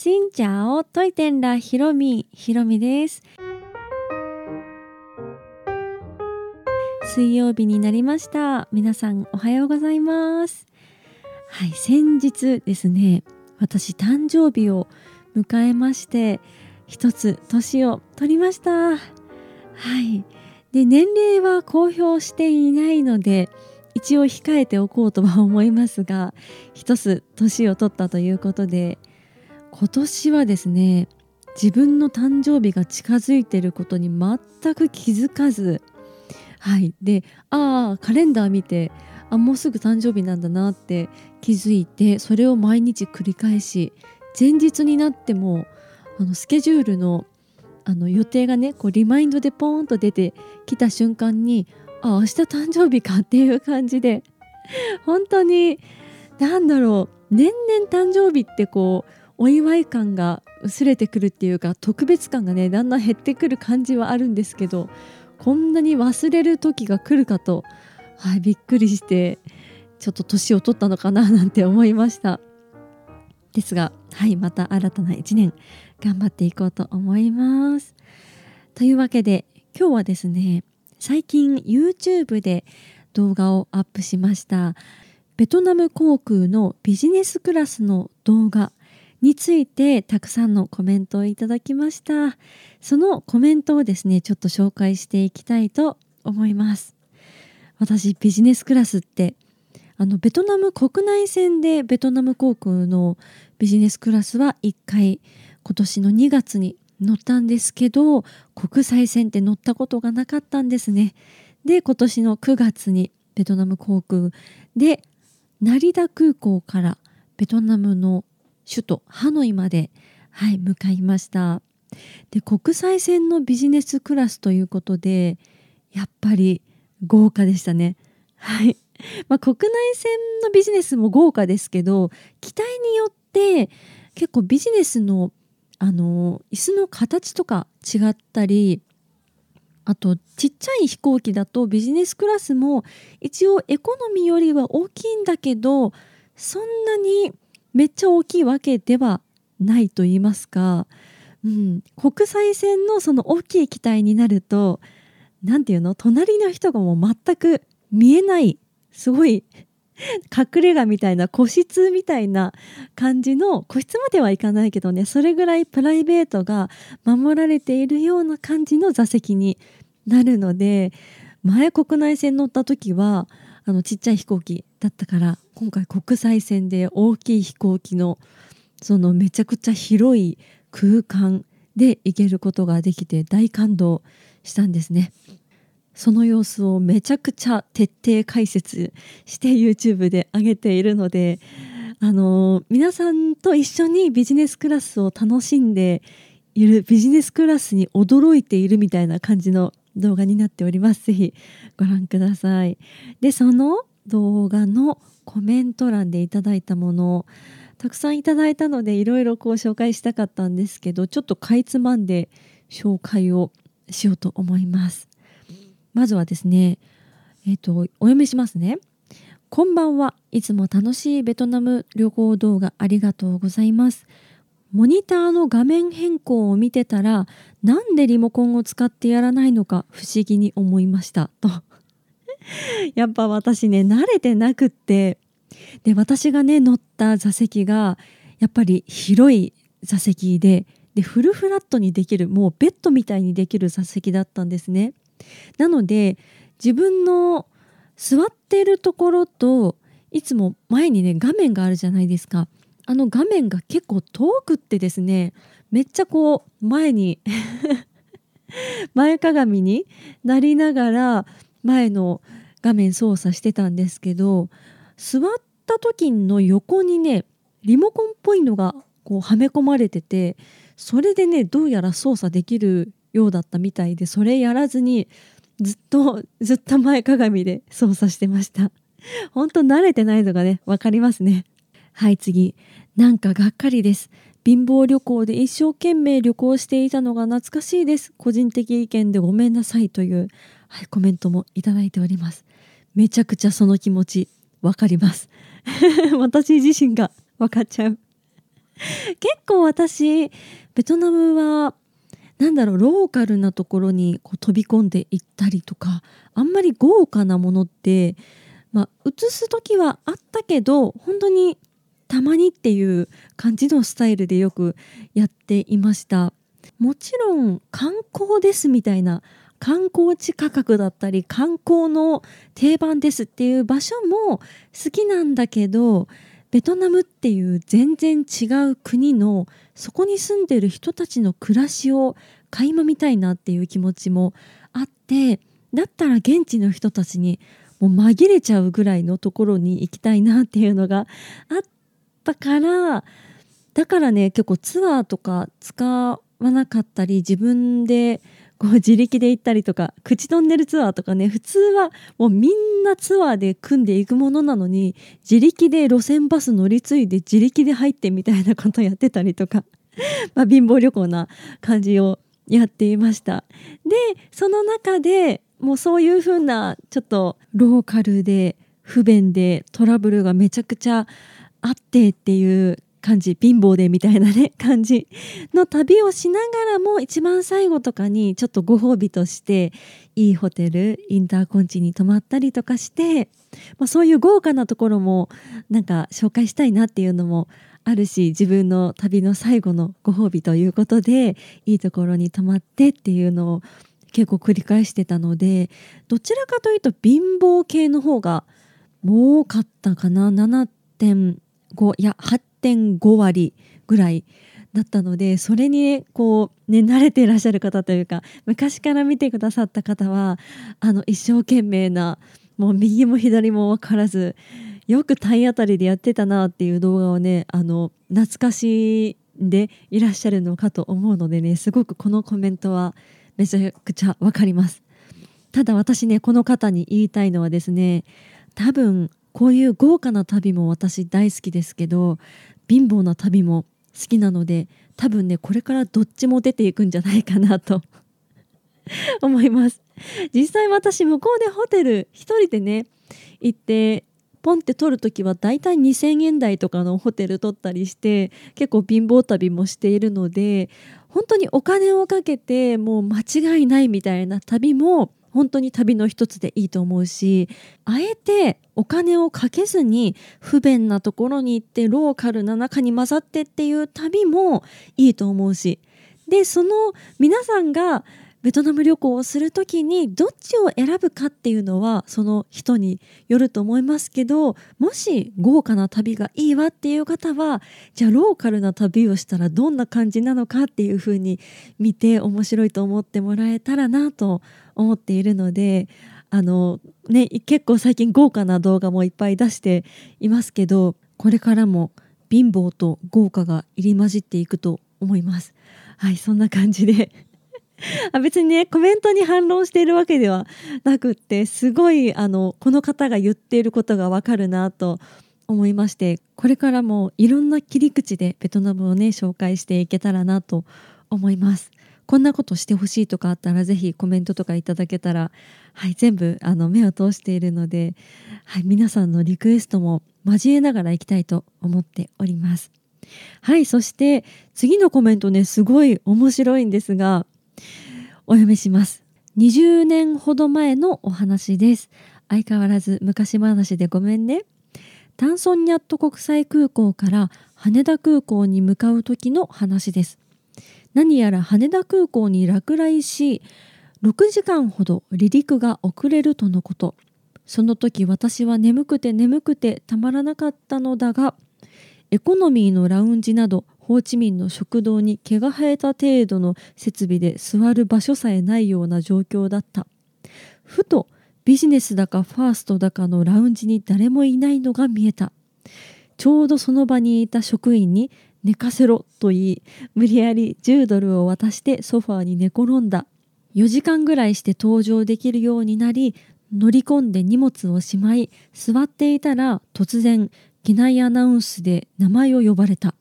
しんちゃおといてんらひろみ。ひろみです。水曜日になりました。皆さんおはようございます。はい先日ですね私誕生日を迎えまして一つ年を取りました。はい。で年齢は公表していないので一応控えておこうとは思いますが一つ年を取ったということで今年はですね自分の誕生日が近づいてることに全く気づかずはい。でああカレンダー見てあもうすぐ誕生日なんだなって気づいてそれを毎日繰り返し前日になってもあのスケジュールのあの予定がねこうリマインドでポーンと出てきた瞬間にあ明日誕生日かっていう感じで本当に何だろう年々誕生日ってこうお祝い感が薄れてくるっていうか特別感がねだんだん減ってくる感じはあるんですけどこんなに忘れる時が来るかと、はい、びっくりしてちょっと年を取ったのかななんて思いました。ですがはいまた新たな1年頑張っていこうと思います。というわけで今日はですね最近 YouTube で動画をアップしましたベトナム航空のビジネスクラスの動画についてたくさんのコメントをいただきましたそのコメントをですねちょっと紹介していきたいと思います私ビジネスクラスってあのベトナム国内線でベトナム航空のビジネスクラスは1回今年の2月に乗ったんですけど国際線って乗ったことがなかったんですね。で今年の9月にベトナム航空で成田空港からベトナムの首都ハノイまで、はい、向かいました。で国際線のビジネスクラスということでやっぱり豪華でしたね。はい、まあ、国内線のビジネスも豪華ですけど機体によって結構ビジネスのあの椅子の形とか違ったりあとちっちゃい飛行機だとビジネスクラスも一応エコノミーよりは大きいんだけどそんなにめっちゃ大きいわけではないと言いますか、うん、国際線のその大きい機体になると何て言うの？隣の人がもう全く見えないすごい 隠れ家みたいな個室みたいな感じの個室まではいかないけどね。それぐらいプライベートが守られているような感じの座席になるので前国内線乗った時はあのちっちゃい飛行機だったから今回国際線で大きい飛行機のそのめちゃくちゃ広い空間で行けることができて大感動したんですね。その様子をめちゃくちゃ徹底解説して YouTube で上げているのであの皆さんと一緒にビジネスクラスを楽しんでいるビジネスクラスに驚いているみたいな感じの動画になっております。ぜひご覧ください。でその動画のコメント欄でいただいたものたくさんいただいたのでいろいろこう紹介したかったんですけどちょっとかいつまんで紹介をしようと思います。まずはですね、えっ、ー、と、お読みしますね。こんばんは。いつも楽しいベトナム旅行動画ありがとうございます。モニターの画面変更を見てたら、なんでリモコンを使ってやらないのか不思議に思いました。と。やっぱ私ね、慣れてなくって、で、私がね、乗った座席が、やっぱり広い座席で、で、フルフラットにできる、もうベッドみたいにできる座席だったんですね。なので自分の座っているところといつも前にね画面があるじゃないですかあの画面が結構遠くってですねめっちゃこう前に 前かがみになりながら前の画面操作してたんですけど座った時の横にねリモコンっぽいのがこうはめ込まれててそれでねどうやら操作できるようだったみたいでそれやらずにずっとずっと前かがみで操作してました。本当慣れてないのがね分かりますね。はい次。なんかがっかりです。貧乏旅行で一生懸命旅行していたのが懐かしいです。個人的意見でごめんなさいという、はい、コメントもいただいております。めちゃくちゃその気持ち分かります。私自身が分かっちゃう。結構私ベトナムはなんだろうローカルなところにこう飛び込んでいったりとかあんまり豪華なものってまあ映す時はあったけど本当にたまにっていう感じのスタイルでよくやっていました。もちろん観光ですみたいな観光地価格だったり観光の定番ですっていう場所も好きなんだけどベトナムっていう全然違う国のそこに住んでる人たちの暮らしを垣間見たいなっていう気持ちもあってだったら現地の人たちにもう紛れちゃうぐらいのところに行きたいなっていうのがあってたからだからね結構ツアーとか使わなかったり自分でこう自力で行ったりとか口トンネルツアーとかね普通はもうみんなツアーで組んでいくものなのに自力で路線バス乗り継いで自力で入ってみたいなことやってたりとか まあ貧乏旅行な感じをやっていました。でその中でもうそういう風なちょっとローカルで不便でトラブルがめちゃくちゃあってっていう感じ貧乏でみたいなね感じの旅をしながらも一番最後とかにちょっとご褒美としていいホテルインターコンチに泊まったりとかして、まあ、そういう豪華なところもなんか紹介したいなっていうのもあるし自分の旅の最後のご褒美ということでいいところに泊まってっていうのを結構繰り返してたのでどちらかというと貧乏系の方が多かったかな7 5いや8.5割ぐらいだったのでそれに、こうね慣れていらっしゃる方というか昔から見てくださった方はあの一生懸命なもう右も左も分からずよく体当たりでやってたなっていう動画をねあの懐かしんでいらっしゃるのかと思うのでねすごくこのコメントはめちゃくちゃ分かります。ただ私ねこの方に言いたいのはですね多分こういう豪華な旅も私大好きですけど貧乏な旅も好きなので多分ねこれからどっちも出ていくんじゃないかなと 思います。実際私向こうでホテル1人でね行ってポンって取る時はだいたい2,000円台とかのホテル取ったりして結構貧乏旅もしているので本当にお金をかけてもう間違いないみたいな旅も本当に旅の一つでいいと思うしあえてお金をかけずに不便なところに行ってローカルな中に混ざってっていう旅もいいと思うしでその皆さんがベトナム旅行をする時にどっちを選ぶかっていうのはその人によると思いますけどもし豪華な旅がいいわっていう方はじゃあローカルな旅をしたらどんな感じなのかっていうふうに見て面白いと思ってもらえたらなと思っているのであのね結構最近豪華な動画もいっぱい出していますけどこれからも貧乏と豪華が入り混じっていくと思います。はいそんな感じで あ別にねコメントに反論しているわけではなくってすごいあのこの方が言っていることがわかるなと思いましてこれからもいろんな切り口でベトナムをね紹介していけたらなと思います。こんなことしてほしいとかあったらぜひコメントとかいただけたら、はい、全部あの目を通しているので、はい、皆さんのリクエストも交えながらいきたいと思っております。はい、そして次のコメントねすごい面白いんですがお読みします。20年ほど前のお話です。相変わらず昔話でごめんね。タンソンニャット国際空港から羽田空港に向かう時の話です。何やら羽田空港に落雷し6時間ほど離陸が遅れるとのこと。その時私は眠くて眠くてたまらなかったのだがエコノミーのラウンジなどホーチミンの食堂に毛が生えた程度の設備で座る場所さえないような状況だった。ふとビジネスだかファーストだかのラウンジに誰もいないのが見えた。ちょうどその場にいた職員に寝かせろと言い無理やり10ドルを渡してソファーに寝転んだ。4時間ぐらいして登場できるようになり乗り込んで荷物をしまい座っていたら突然機内アナウンスで名前を呼ばれた。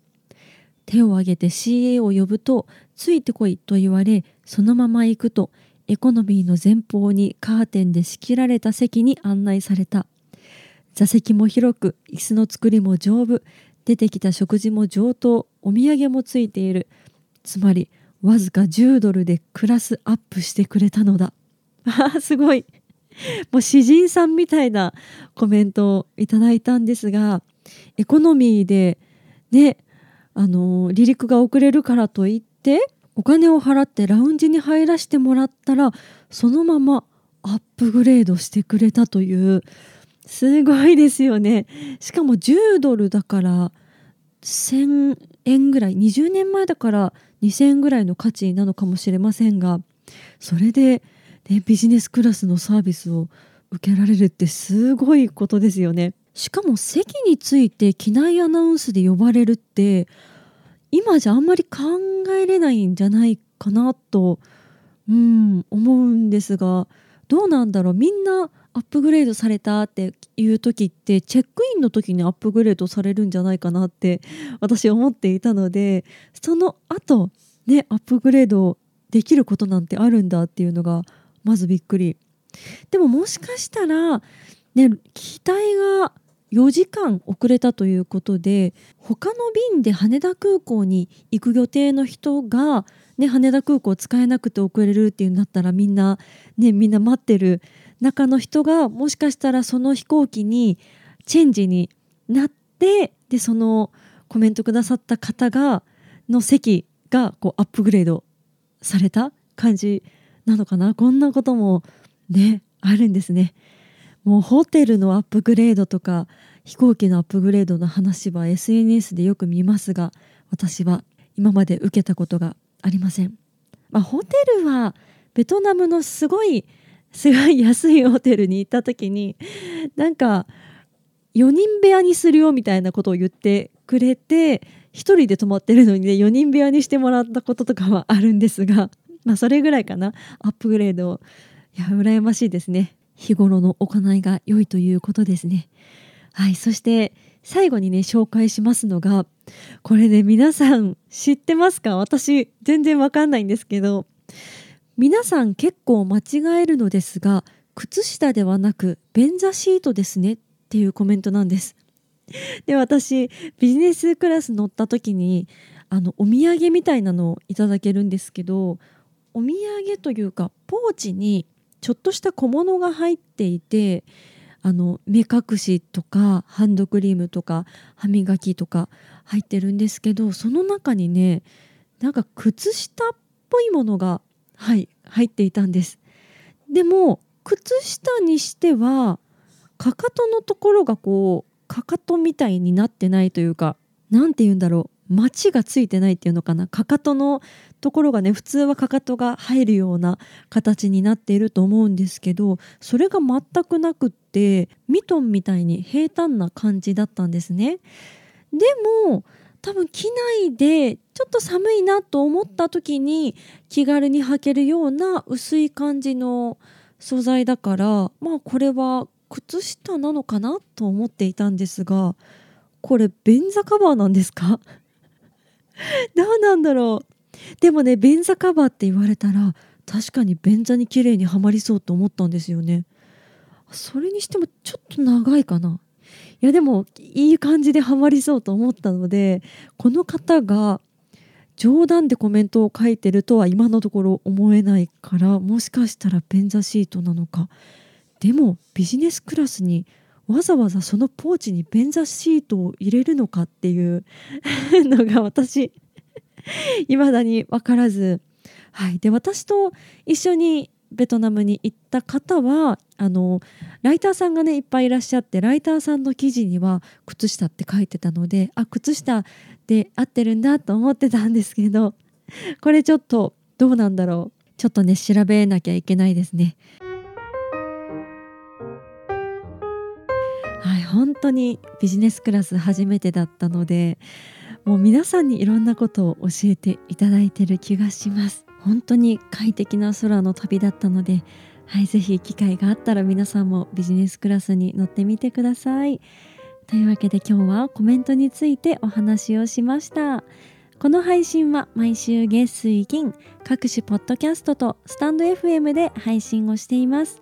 手を挙げて CA を呼ぶとついてこいと言われそのまま行くとエコノミーの前方にカーテンで仕切られた席に案内された。座席も広く椅子の作りも丈夫。出てきた食事も上等お土産もついている。つまりわずか10ドルでクラスアップしてくれたのだ。すごい。もう詩人さんみたいなコメントをいただいたんですがエコノミーでねあの離陸が遅れるからといってお金を払ってラウンジに入らせてもらったらそのままアップグレードしてくれたというすごいですよねしかも10ドルだから1000円ぐらい20年前だから2000円ぐらいの価値なのかもしれませんがそれで、ね、ビジネスクラスのサービスを受けられるってすごいことですよね。しかも席について機内アナウンスで呼ばれるって今じゃあんまり考えれないんじゃないかなと、うん、思うんですがどうなんだろうみんなアップグレードされたっていう時ってチェックインの時にアップグレードされるんじゃないかなって私思っていたのでその後ねアップグレードできることなんてあるんだっていうのがまずびっくり。でももしかしたらね機体が4時間遅れたということで他の便で羽田空港に行く予定の人が、ね、羽田空港使えなくて遅れるっていうんだったらみんな、ね、みんな待ってる中の人がもしかしたらその飛行機にチェンジになってでそのコメントくださった方がの席がこうアップグレードされた感じなのかなこんなこともねあるんですね。もうホテルのアップグレードとか飛行機のアップグレードの話は SNS でよく見ますが私は今まで受けたことがありません。まあ、ホテルはベトナムのすごいすごい安いホテルに行った時になんか4人部屋にするよみたいなことを言ってくれて1人で泊まってるのにね4人部屋にしてもらったこととかはあるんですがまあそれぐらいかなアップグレードいや羨ましいですね日頃の行いが良いということですね。はい、そして最後にね紹介しますのがこれね皆さん知ってますか？私全然わかんないんですけど皆さん結構間違えるのですが靴下ではなく便座シートですねっていうコメントなんです。で私ビジネスクラス乗った時にあのお土産みたいなのをいただけるんですけどお土産というかポーチにちょっとした小物が入っていてあの目隠しとかハンドクリームとか歯磨きとか入ってるんですけどその中にねなんか靴下っぽいものが、はい、入っていたんです。でも靴下にしてはかかとのところがこうかかとみたいになってないというか何て言うんだろう町がついてないっていうのかな。かかとのところがね普通はかかとが入るような形になっていると思うんですけどそれが全くなくってミトンみたいに平坦な感じだったんですね。でも多分機内でちょっと寒いなと思った時に気軽に履けるような薄い感じの素材だからまあこれは靴下なのかなと思っていたんですがこれ便座カバーなんですか？どうなんだろう？でもね便座カバーって言われたら確かに便座に綺麗にはまりそうと思ったんですよね。それにしてもちょっと長いかな。いやでもいい感じではまりそうと思ったのでこの方が冗談でコメントを書いてるとは今のところ思えないからもしかしたら便座シートなのか。でもビジネスクラスにわざわざそのポーチに便座シートを入れるのかっていうのが私 未だに分からず、はい、で私と一緒にベトナムに行った方はあのライターさんがねいっぱいいらっしゃってライターさんの記事には靴下って書いてたのであ靴下で合ってるんだと思ってたんですけど これちょっとどうなんだろう。ちょっとね調べなきゃいけないですね。はい。本当にビジネスクラス初めてだったのでもう皆さんにいろんなことを教えていただいてる気がします。本当に快適な空の旅だったのではいぜひ機会があったら皆さんもビジネスクラスに乗ってみてください。というわけで今日はコメントについてお話をしました。この配信は毎週月水金各種ポッドキャストとスタンド FM で配信をしています。